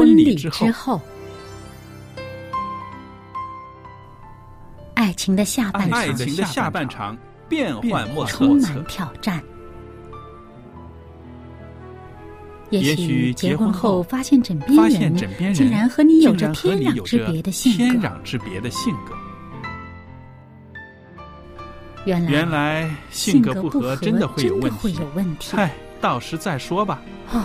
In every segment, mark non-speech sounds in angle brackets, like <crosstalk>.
婚礼之之后，爱情的下半场爱情的下半场变幻莫测充。满挑战。也许许结婚后后发现枕边人竟然和你有着天壤之别的性格。天壤之别的性格。原来原来性格不合真的会有问会题。嗨，到时再说吧。哦，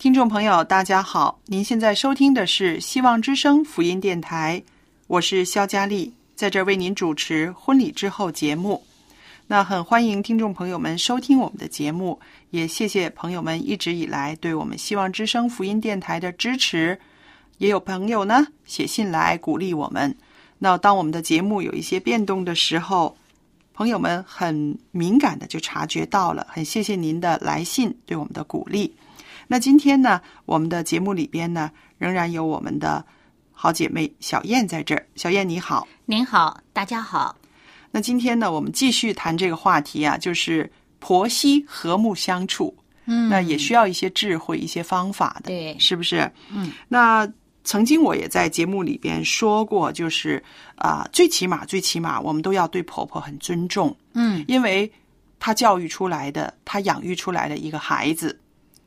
听众朋友，大家好，您现在收听的是希望之声福音电台，我是肖佳丽，在这儿为您主持婚礼之后节目。那很欢迎听众朋友们收听我们的节目，也谢谢朋友们一直以来对我们希望之声福音电台的支持。也有朋友呢写信来鼓励我们。那当我们的节目有一些变动的时候，朋友们很敏感的就察觉到了，很谢谢您的来信对我们的鼓励。那今天呢，我们的节目里边呢，仍然有我们的好姐妹小燕在这儿。小燕你好，您好，大家好。那今天呢，我们继续谈这个话题啊，就是婆媳和睦相处。嗯那也需要一些智慧、一些方法的，对是不是？嗯，那曾经我也在节目里边说过，就是啊、最起码最起码，我们都要对婆婆很尊重，嗯因为她教育出来的，她养育出来的一个孩子，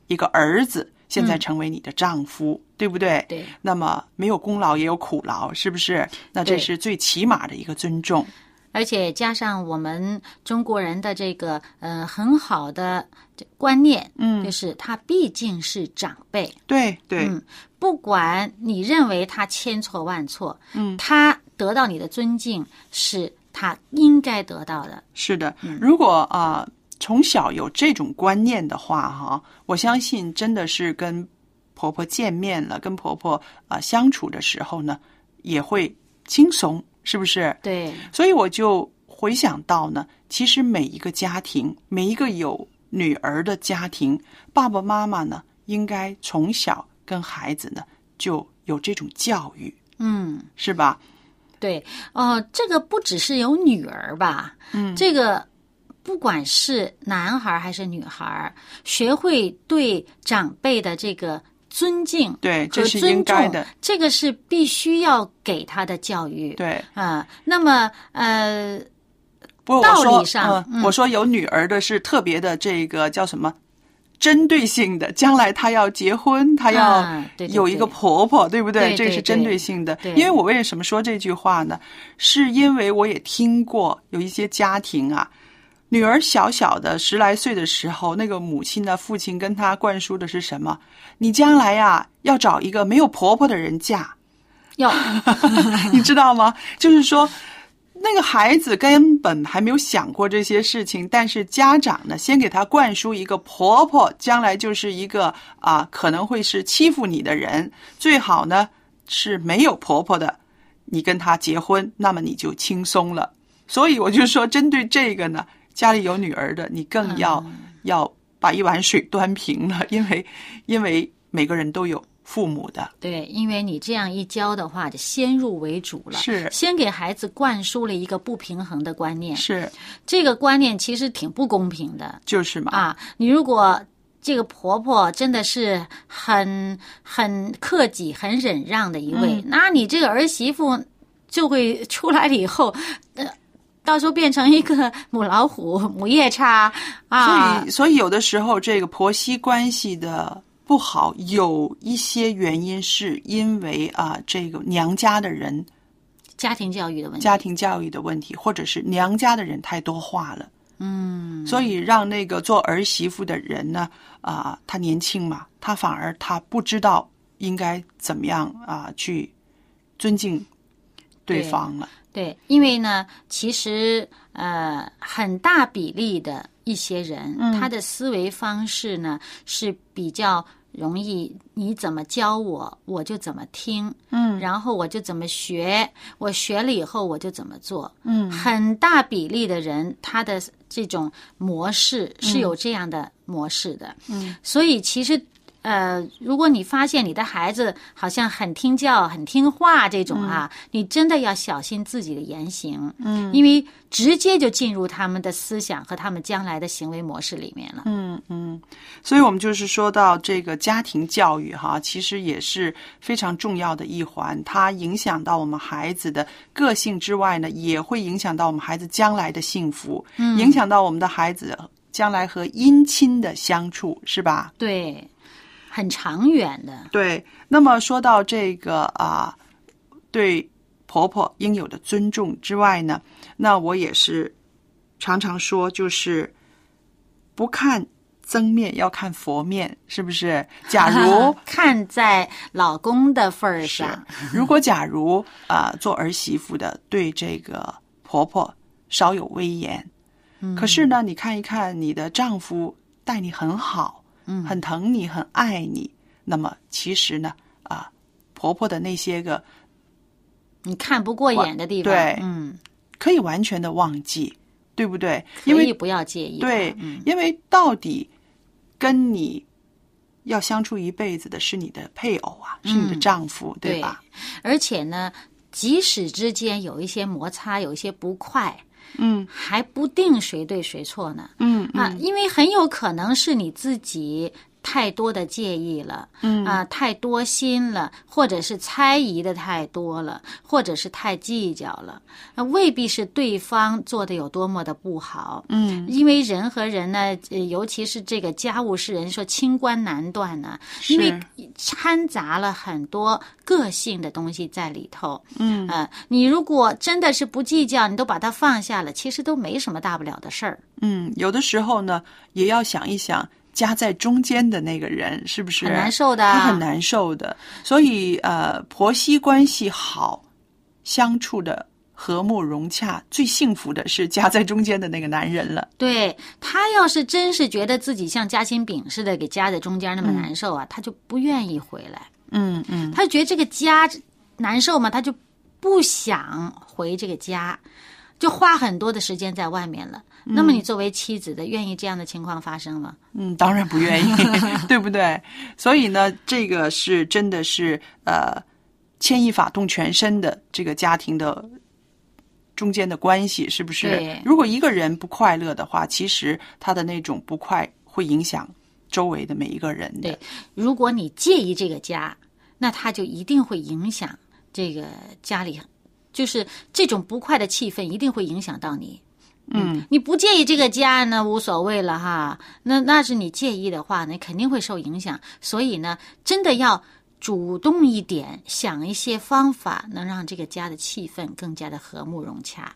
一个儿子，现在嗯成为你的丈夫，对不对？对。那么没有功劳也有苦劳，是不是？那这是最起码的一个尊重。而且加上我们中国人的这个呃很好的这观念，嗯就是他毕竟是长辈，对对，嗯，不管你认为他千错万错，嗯他得到你的尊敬是他应该得到的，是的，如果啊、从小有这种观念的话，哈，我相信真的是跟婆婆见面了，跟婆婆啊、相处的时候呢，也会轻松，是不是？对，所以我就回想到呢，其实每一个家庭，每一个有女儿的家庭，爸爸妈妈呢，应该从小跟孩子呢就有这种教育，嗯。是吧？对，哦、这个不只是有女儿吧，嗯这个不管是男孩儿还是女孩儿，学会对长辈的这个尊敬对，这是应尊重该的，，这个是必须要给他的教育。对。啊、那么呃，不过道我说，理上我说有女儿的是特别的这个叫什么？针对性的，将来她要结婚，她要有一个对婆婆，对不对？对对这个是针对对性的。对因为我为什么说这句话呢？是因为我也听过有一些家庭啊，女儿小小的十来岁的时候，那个母亲的，父亲跟她灌输的是什么？你将来呀、要找一个没有婆婆的人嫁。要 <laughs> 你知道吗？就是说，那个孩子根本还没有想过这些事情，但是家长呢，先给他灌输一个婆婆将来就是一个啊，可能会是欺负你的人，最好呢是没有婆婆的，你跟他结婚，那么你就轻松了。所以我就说，针对这个呢，家里有女儿的，你更要、要把一碗水端平了，<laughs> 因为因为每个人都有父母的，对，因为你这样一教的话，就先入为主了，是。先给孩子灌输了一个不平衡的观念，是。这个观念其实挺不公平的。就是嘛，啊，你如果这个婆婆真的是很很克己、很忍让的一位，嗯。那你这个儿媳妇就会出来了以后，呃，到时候变成一个母老虎、母夜叉啊。所以，所以有的时候这个婆媳关系的不好，有一些原因是因为啊，这个娘家的人家庭教育的问题，家庭教育的问题，或者是娘家的人太多话了，嗯，所以让那个做儿媳妇的人呢，啊，他年轻嘛，他反而他不知道应该怎么样啊去尊敬对。对方了。对，因为呢，其实呃，很大比例的一些人，嗯他的思维方式呢是比较容易，你怎么教我，我就怎么听，嗯然后我就怎么学，我学了以后我就怎么做。嗯很大比例的人，他的这种模式是有这样的模式的。嗯，所以其实。呃，如果你发现你的孩子好像很听教、很听话这种啊，你真的要小心自己的言行，嗯，因为直接就进入他们的思想和他们将来的行为模式里面了。嗯嗯，所以我们就是说到这个家庭教育哈，其实也是非常重要的一环，它影响到我们孩子的个性之外呢，也会影响到我们孩子将来的幸福，嗯。影响到我们的孩子将来和姻亲的相处，是吧？对，很长远的。对。那么说到这个啊，对婆婆应有的尊重之外呢，那我也是常常说，就是不看僧面要看佛面，是不是？假如 <laughs> 看在老公的份儿上，，如果假如啊、做儿媳妇的对这个婆婆稍有威严，嗯可是呢，你看一看你的丈夫待你很好，嗯很疼你，很爱你，那么其实呢，啊、婆婆的那些个你看不过眼的地方，对嗯，可以完全的忘记，对不对？因为不要介意。对，嗯，因为到底跟你要相处一辈子的是你的配偶啊，是你的嗯丈夫，对吧？而且呢，即使之间有一些摩擦，有一些不快，嗯还不定谁对谁错呢。嗯啊，因为很有可能是你自己太多的介意了，嗯啊，太多心了，或者是猜疑的太多了，或者是太计较了，那未必是对方做的有多么的不好。嗯因为人和人呢，呃尤其是这个家务事，人说清官难断呢、因为掺杂了很多个性的东西在里头。嗯呃，你如果真的是不计较，你都把它放下了，其实都没什么大不了的事儿。嗯，有的时候呢，也要想一想夹在中间的那个人是不是很难受的他很难受的。所以呃，婆媳关系好，相处的和睦融洽，最幸福的是夹在中间的那个男人了。对他要是真是觉得自己像夹心饼似的给夹在中间那么难受啊，他就不愿意回来。嗯嗯他觉得这个家难受嘛，他就不想回这个家，就花很多的时间在外面了。那么你作为妻子的，愿意这样的情况发生吗？嗯，当然不愿意，<laughs> 对不对？所以呢，这个是真的是呃，牵一发动全身的这个家庭的中间的关系，是不是？如果一个人不快乐的话，其实他的那种不快会影响周围的每一个人的对。如果你介意这个家，那他就一定会影响这个家里，就是这种不快的气氛一定会影响到你。嗯，你不介意这个家呢，无所谓了哈。那那是你介意的话呢，肯定会受影响。所以呢，真的要主动一点，想一些方法，能让这个家的气氛更加的和睦融洽。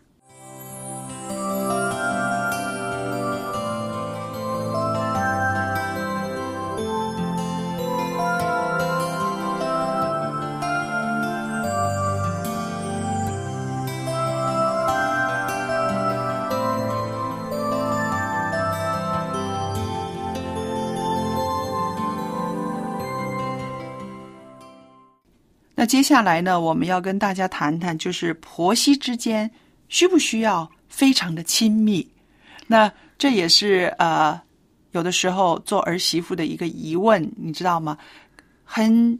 那接下来呢，我们要跟大家谈谈，就是婆媳之间需不需要非常的亲密？那这也是呃，有的时候做儿媳妇的一个疑问，你知道吗？很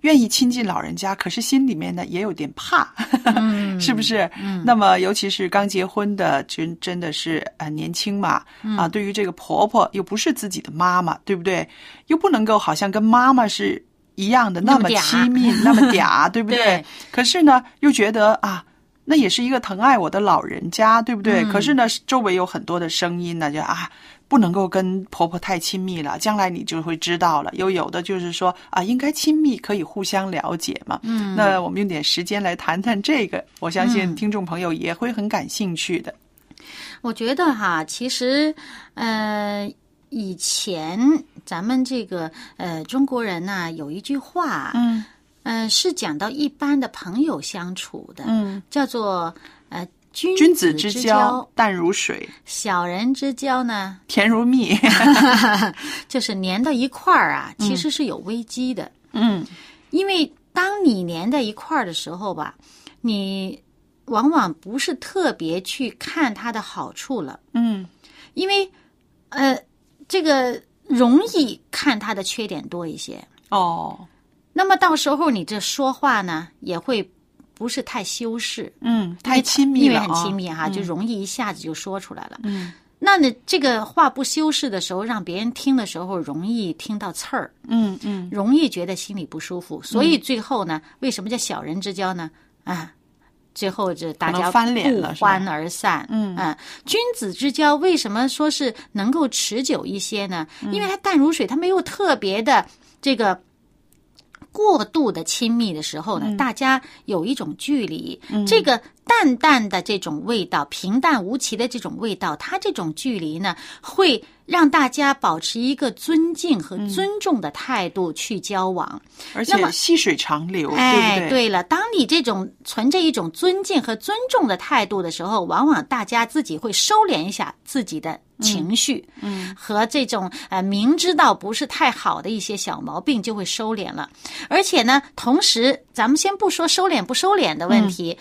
愿意亲近老人家，可是心里面呢也有点怕，<laughs> 是不是？嗯。那么，尤其是刚结婚的，真真的是呃年轻嘛，啊，对于这个婆婆又不是自己的妈妈，对不对？又不能够好像跟妈妈是一样的那么亲密，那么嗲，<laughs> 对不对？对可是呢，又觉得啊，那也是一个疼爱我的老人家，对不对？嗯可是呢，周围有很多的声音呢，就啊，不能够跟婆婆太亲密了，将来你就会知道了。又有的就是说啊，应该亲密，可以互相了解嘛。嗯，那我们用点时间来谈谈这个，我相信嗯听众朋友也会很感兴趣的。我觉得哈，其实呃，以前咱们这个呃中国人呢、有一句话，嗯。呃，是讲到一般的朋友相处的，嗯，叫做呃君君子子之交交，淡如水，小人之交呢，甜如蜜。<laughs> <laughs> 就是粘到一块儿啊，其实是有危机的。嗯。因为当你粘在一块儿的时候吧，你往往不是特别去看它的好处了，嗯。因为呃，这个容易看他的缺点多一些。哦那么到时候你这说话呢，也会不是太修饰，嗯，太亲密了、因为啊，很亲密哈，嗯就容易一下子就说出来了。嗯那你这个话不修饰的时候，让别人听的时候容易听到刺儿，嗯嗯容易觉得心里不舒服。所以最后呢，为什么叫小人之交呢？啊，最后这大家翻脸了不欢而散。嗯嗯，君子之交为什么说是能够持久一些呢？嗯因为它淡如水，它没有特别的这个。过度的亲密的时候嗯呢，大家有一种距离，这个淡淡的这种味道，平淡无奇的这种味道，它这种距离呢，会让大家保持一个尊敬和尊重的态度去交往。而且细水长流，哎，对不对？了，当你这种存着一种尊敬和尊重的态度的时候，往往大家自己会收敛一下自己的情绪，嗯和这种呃明知道不是太好的一些小毛病就会收敛了。而且呢，同时咱们先不说收敛不收敛的问题。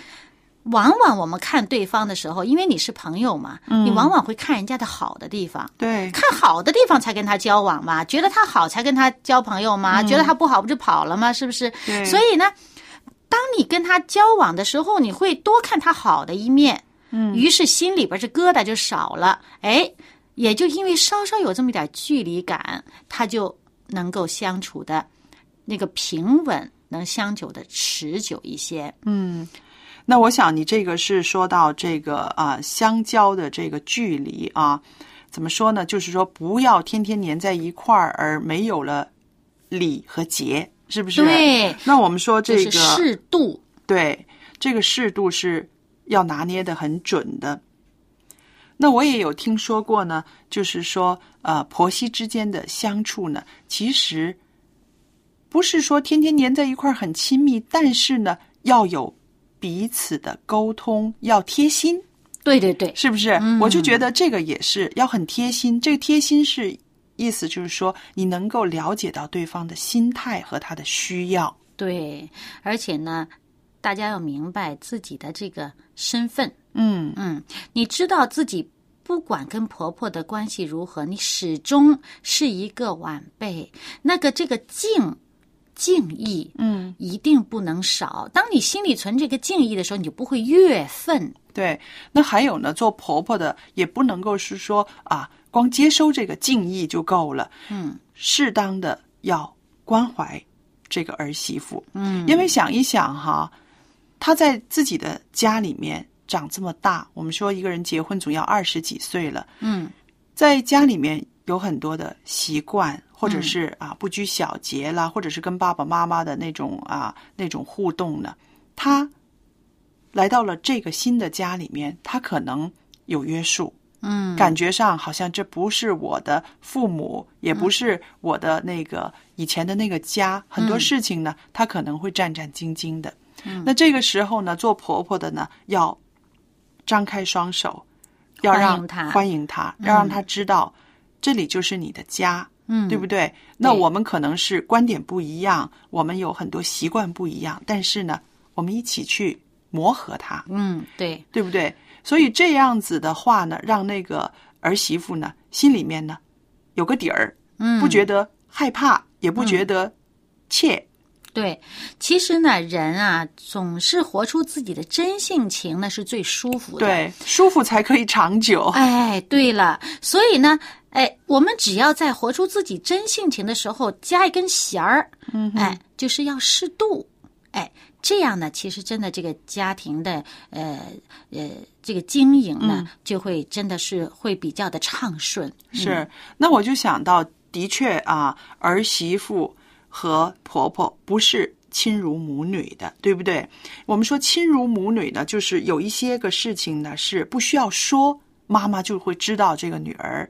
往往我们看对方的时候，因为你是朋友嘛，你往往会看人家的好的地方，对，看好的地方才跟他交往嘛，觉得他好才跟他交朋友嘛，觉得他不好不就跑了吗？是不是？所以呢，当你跟他交往的时候，你会多看他好的一面，嗯，于是心里边这疙瘩就少了，哎，也就因为稍稍有这么一点距离感，他就能够相处的那个平稳，能相久的持久一些。嗯。那我想你这个是说到这个啊、相交的这个距离啊，怎么说呢？就是说不要天天粘在一块儿，而没有了礼和节，是不是？。对，那我们说这个就是适度。对，这个适度是要拿捏的很准的。那我也有听说过呢，就是说，呃，婆媳之间的相处呢，其实不是说天天黏在一块儿很亲密，但是呢，要有彼此的沟通，要贴心，对对对，是不是？我就觉得这个也是要很贴心。这个贴心是意思就是说，你能够了解到对方的心态和他的需要。对，而且呢，大家要明白自己的这个身份。嗯嗯，你知道自己不管跟婆婆的关系如何，你始终是一个晚辈，那个这个敬敬意，嗯，一定不能少。当你心里存这个敬意的时候，你就不会越愤。对，那还有呢，做婆婆的也不能够是说啊，光接收这个敬意就够了，嗯。适当的要关怀这个儿媳妇，嗯，因为想一想哈，她在自己的家里面长这么大，我们说一个人结婚总要二十几岁了，嗯。在家里面有很多的习惯，或者嗯。是啊不拘小节啦，或者是跟爸爸妈妈的那种啊那种互动呢，他来到了这个新的家里面，他可能有约束，嗯，感觉上好像这不是我的父母，也不是我的那个以前的那个家，很多事情呢，他可能会战战兢兢的。那这个时候呢，做婆婆的呢，要张开双手，要让欢迎她。欢迎她，要让她知道这里就是你的家，嗯，对不对？那我们可能是观点不一样，我们有很多习惯不一样，但是呢，我们一起去磨合它，嗯，对，对不对？所以这样子的话呢，让那个儿媳妇呢心里面呢有个底儿，嗯，不觉得害怕，也不觉得怯。对，其实呢，人啊，总是活出自己的真性情，那是最舒服的。，对，舒服才可以长久。哎，对了，所以呢，哎，我们只要在活出自己真性情的时候加一根弦儿，嗯，哎，就是要适度，哎，这样呢，其实真的这个家庭的呃呃这个经营呢，就会真的是会比较的畅顺。是，那我就想到，的确啊，儿媳妇和婆婆不是亲如母女的，对不对？我们说亲如母女呢，就是有一些个事情呢是不需要说，妈妈就会知道这个女儿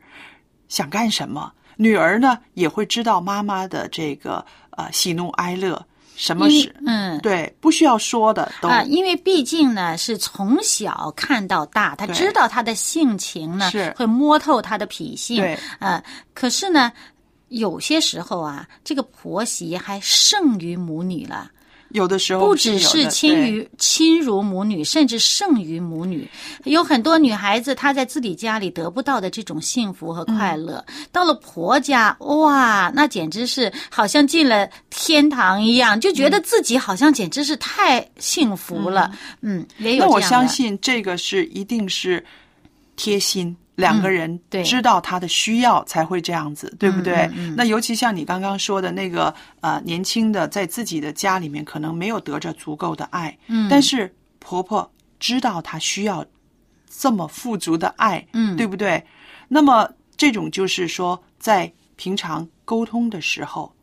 想干什么，女儿呢也会知道妈妈的这个呃喜怒哀乐。什么是嗯对不需要说的都啊？因为毕竟呢是从小看到大，他知道他的性情呢，是会摸透他的脾性。对呃，可是呢，有些时候啊，这个婆媳还胜于母女了。有的时候不只是亲于亲如母女，甚至胜于母女。有很多女孩子她在自己家里得不到的这种幸福和快乐，嗯到了婆家，哇，那简直是好像进了天堂一样，就觉得自己好像简直是太幸福了。嗯，也有那我相信这个是一定是贴心，两个人知道他的需要才会这样子，对不对？嗯嗯那尤其像你刚刚说的那个呃年轻的，在自己的家里面可能没有得着足够的爱，嗯但是婆婆知道她需要这么富足的爱，嗯对不对？那么这种就是说，在平常沟通的时候，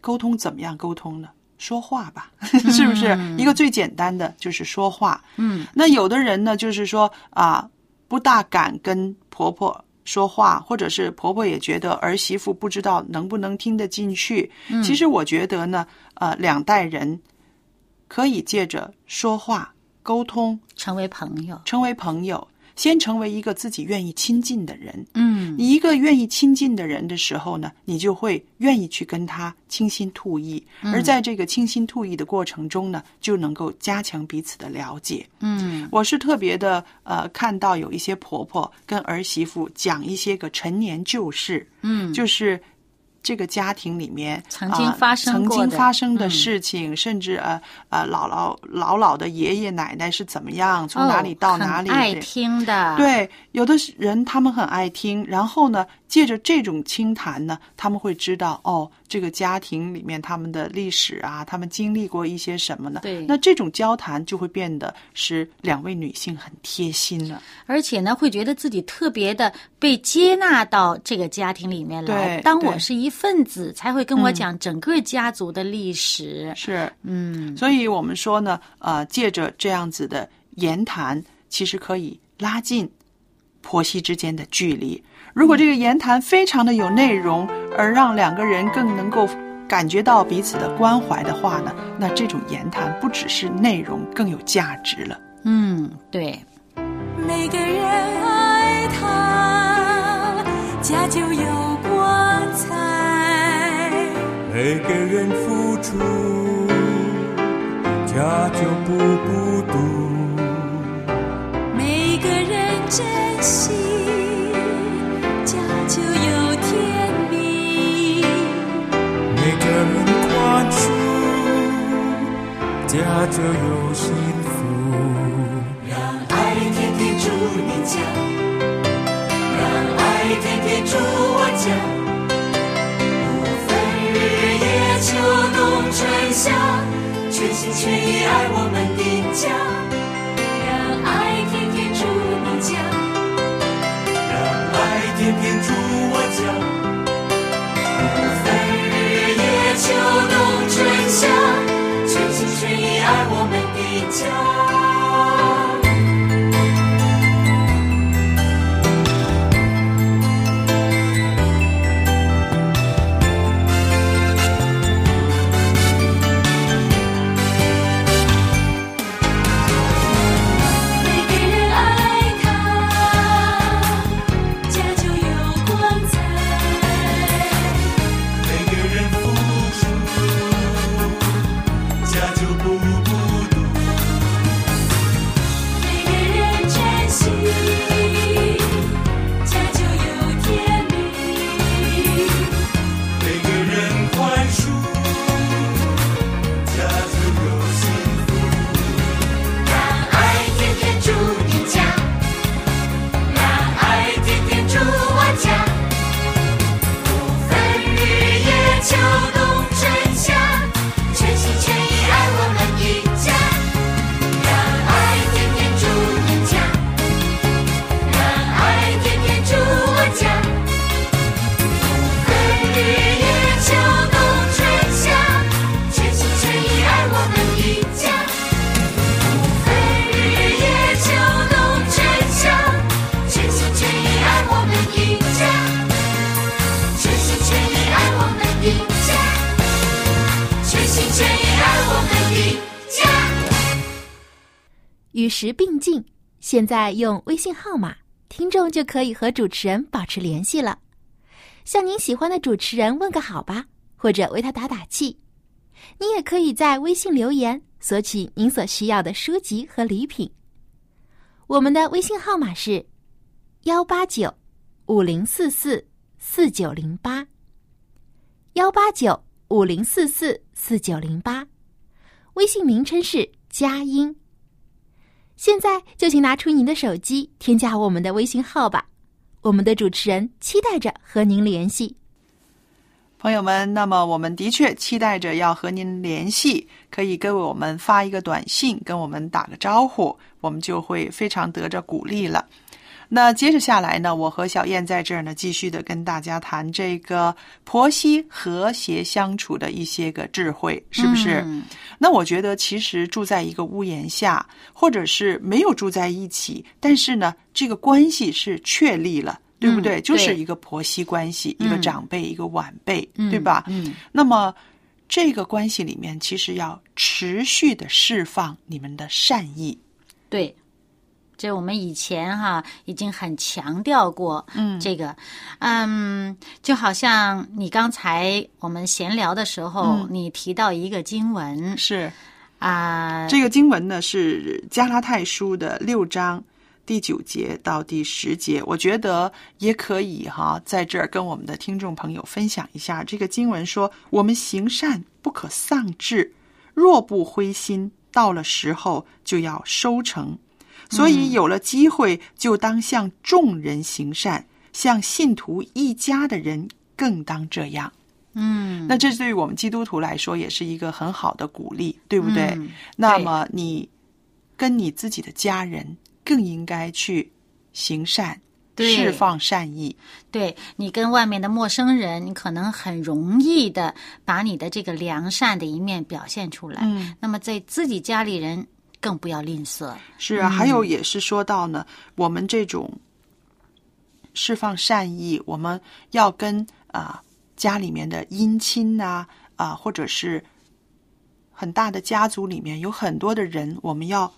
沟通怎么样沟通呢？说话吧，<laughs> 是不是？一个最简单的就是说话。嗯，那有的人呢，就是说啊，不大敢跟婆婆说话，或者是婆婆也觉得儿媳妇不知道能不能听得进去。其实我觉得呢，呃，两代人可以借着说话沟通，成为朋友。成为朋友，先成为一个自己愿意亲近的人。嗯。你一个愿意亲近的人的时候呢，你就会愿意去跟他倾心吐意，嗯。而在这个倾心吐意的过程中呢，就能够加强彼此的了解。嗯。我是特别的呃，看到有一些婆婆跟儿媳妇讲一些个陈年旧事，嗯，就是这个家庭里面曾经啊发生曾经发生的嗯事情，甚至呃呃姥姥姥姥的爷爷奶奶是怎么样，从哪里到哪里，哦爱听的。，对，有的人他们很爱听，然后呢，借着这种清谈呢，他们会知道哦，这个家庭里面他们的历史啊，他们经历过一些什么呢？对那这种交谈就会变得使两位女性很贴心了。而且呢，会觉得自己特别的被接纳到这个家庭里面来。当我是一份子，才会跟我讲整个家族的历史。是，嗯所以我们说呢，呃，借着这样子的言谈，其实可以拉近婆媳之间的距离。如果这个言谈非常的有内容，而让两个人更能够感觉到彼此的关怀的话呢，那这种言谈不只是内容，更有价值了。嗯，对，每个人爱他，家就有光彩。每个人付出，家就不孤独。每个人珍惜，家就有甜蜜。每个人宽恕，家就有幸福。让爱天天住你家，让爱天天住我家。不分日夜秋冬春夏，全心全意爱我们的家。直并进，现在用微信号码，听众就可以和主持人保持联系了。向您喜欢的主持人问个好吧，或者为他打打气。你也可以在微信留言索取您所需要的书籍和礼品。我们的微信号码是幺八九五零四四四九零八，幺八九五零四四四九零八。微信名称是佳音。现在就请拿出您的手机，添加我们的微信号吧。我们的主持人期待着和您联系。朋友们，那么我们的确期待着要和您联系，可以给我们发一个短信，跟我们打个招呼，我们就会非常得着鼓励了。那接着下来呢，我和小燕在这儿呢，继续的跟大家谈这个婆媳和谐相处的一些个智慧，是不是？嗯那我觉得，其实住在一个屋檐下，或者是没有住在一起，但是呢，这个关系是确立了，对不对？嗯就是一个婆媳关系，一嗯个长辈，一个晚辈，嗯对吧？嗯那么这个关系里面，其实要持续的释放你们的善意。对，这我们以前哈已经很强调过，嗯这个，嗯，就好像你刚才我们闲聊的时候，嗯你提到一个经文是啊，这个经文呢，是加拉太书的六章第九节到第十节。我觉得也可以哈，在这儿跟我们的听众朋友分享一下。这个经文说：“我们行善不可丧志，若不灰心，到了时候就要收成。所以有了机会，就当向众人行善，向信徒一家的人更当这样。”嗯，那这对于我们基督徒来说也是一个很好的鼓励，对不对？嗯那么你跟你自己的家人更应该去行善，对释放善意。对你跟外面的陌生人，你可能很容易的把你的这个良善的一面表现出来。嗯，那么在自己家里人更不要吝啬。是啊，还有也是说到呢，我们这种释放善意，我们要跟啊、家里面的姻亲呐啊、或者是很大的家族里面有很多的人，我们要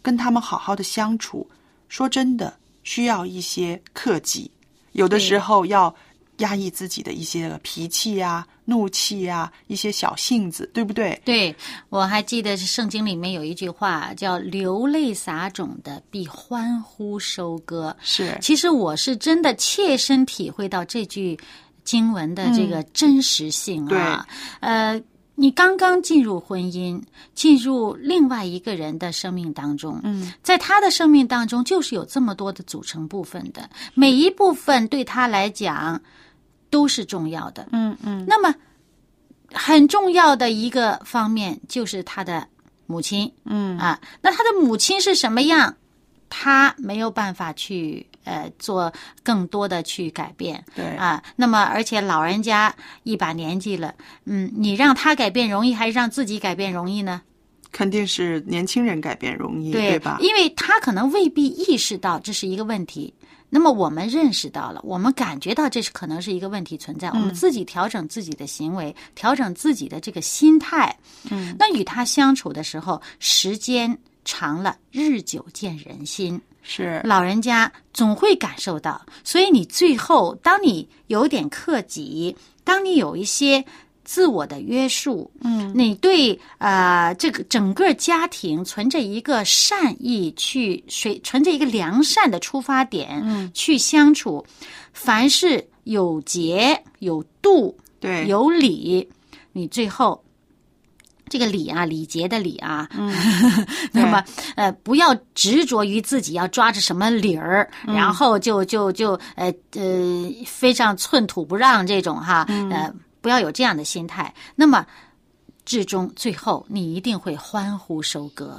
跟他们好好的相处。说真的，需要一些克己，有的时候要压抑自己的一些脾气呀、怒气呀、一些小性子，对不对？对，我还记得圣经里面有一句话叫“流泪撒种的必欢呼收割”。是，其实我是真的切身体会到这句经文的这个真实性啊。呃，你刚刚进入婚姻，进入另外一个人的生命当中，嗯，在他的生命当中就是有这么多的组成部分的，每一部分对他来讲都是重要的。嗯嗯，那么很重要的一个方面就是他的母亲，嗯啊，那他的母亲是什么样，他没有办法去呃做更多的去改变，对啊，那么而且老人家一把年纪了，嗯，你让他改变容易还是让自己改变容易呢？肯定是年轻人改变容易，对吧？因为他可能未必意识到这是一个问题。那么我们认识到了，我们感觉到这是可能是一个问题存在，我们自己调整自己的行为，调整自己的这个心态。嗯，那与他相处的时候，时间长了，日久见人心。是老人家总会感受到，所以你最后，当你有点克己，当你有一些自我的约束，嗯，你对呃这个整个家庭存着一个善意去，随存着一个良善的出发点，嗯，去相处，凡事有节有度对，有礼，你最后。这个礼啊，礼节的礼啊，嗯。<laughs> 那么呃，不要执着于自己要抓着什么理儿，嗯。然后就就就呃呃非常寸土不让这种哈，嗯。呃，不要有这样的心态。那么至终最后，你一定会欢呼收割，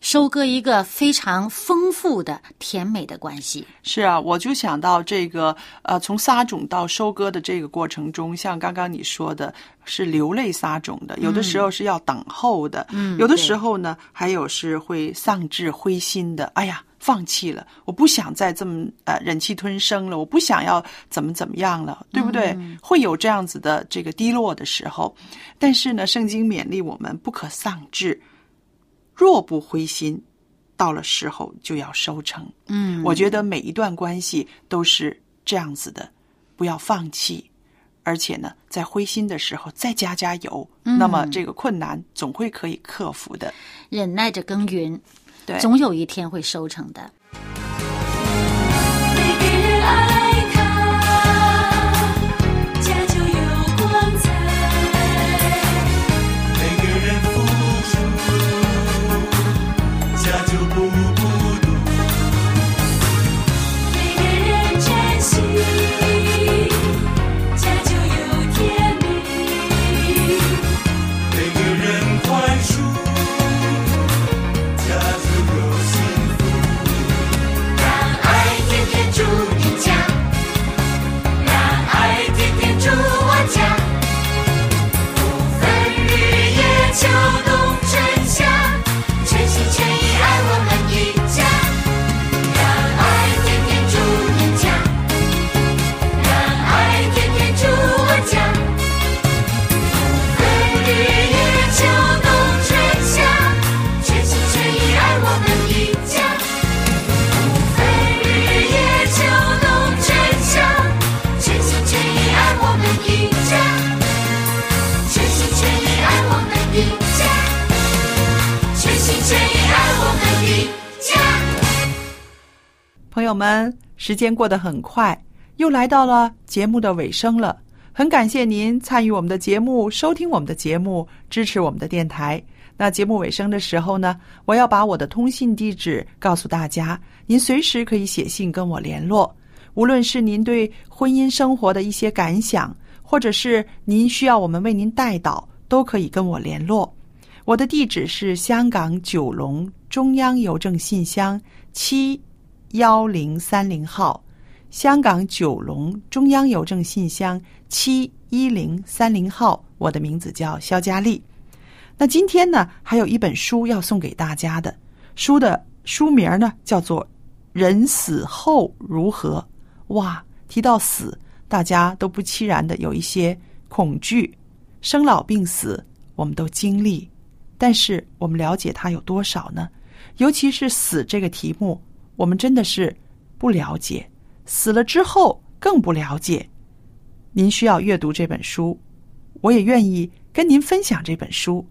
收割一个非常丰富的甜美的关系。是啊，我就想到这个呃，从撒种到收割的这个过程中，像刚刚你说的，是流泪撒种的，有的时候是要等候的，嗯有的时候呢，还有是会丧志灰心的。哎呀，放弃了，我不想再这么呃忍气吞声了，我不想要怎么怎么样了，对不对？会有这样子的这个低落的时候，但是呢，圣经勉励我们不可丧志，若不灰心，到了时候就要收成。嗯，我觉得每一段关系都是这样子的，不要放弃，而且呢，在灰心的时候再加加油，那么这个困难总会可以克服的。忍耐着耕耘，对，总有一天会收成的。时间过得很快，又来到了节目的尾声了。很感谢您参与我们的节目，收听我们的节目，支持我们的电台。那节目尾声的时候呢，我要把我的通信地址告诉大家，您随时可以写信跟我联络。无论是您对婚姻生活的一些感想，或者是您需要我们为您代祷，都可以跟我联络。我的地址是香港九龙中央邮政信箱七幺零三零号，香港九龙中央邮政信箱七一零三零号。我的名字叫肖佳丽。那今天呢，还有一本书要送给大家的，书的书名呢叫做《人死后如何》。哇，提到死，大家都不期然的有一些恐惧。生老病死，我们都经历，但是我们了解它有多少呢？尤其是死这个题目，我们真的是不了解，死了之后更不了解。您需要阅读这本书，我也愿意跟您分享这本书。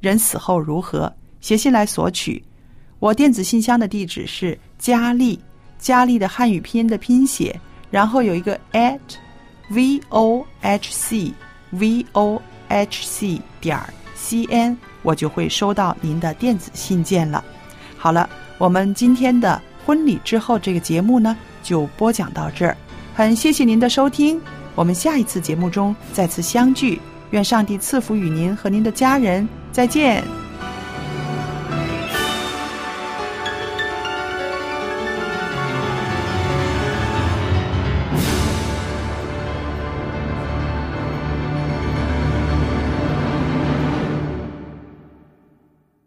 人死后如何？写信来索取。我电子信箱的地址是佳丽，佳丽的汉语拼音的拼写，然后有一个 at v o h c v o h c 点 c n，我就会收到您的电子信件了。好了，我们今天的婚礼之后这个节目呢，就播讲到这儿。很谢谢您的收听，我们下一次节目中再次相聚。愿上帝赐福与您和您的家人，再见。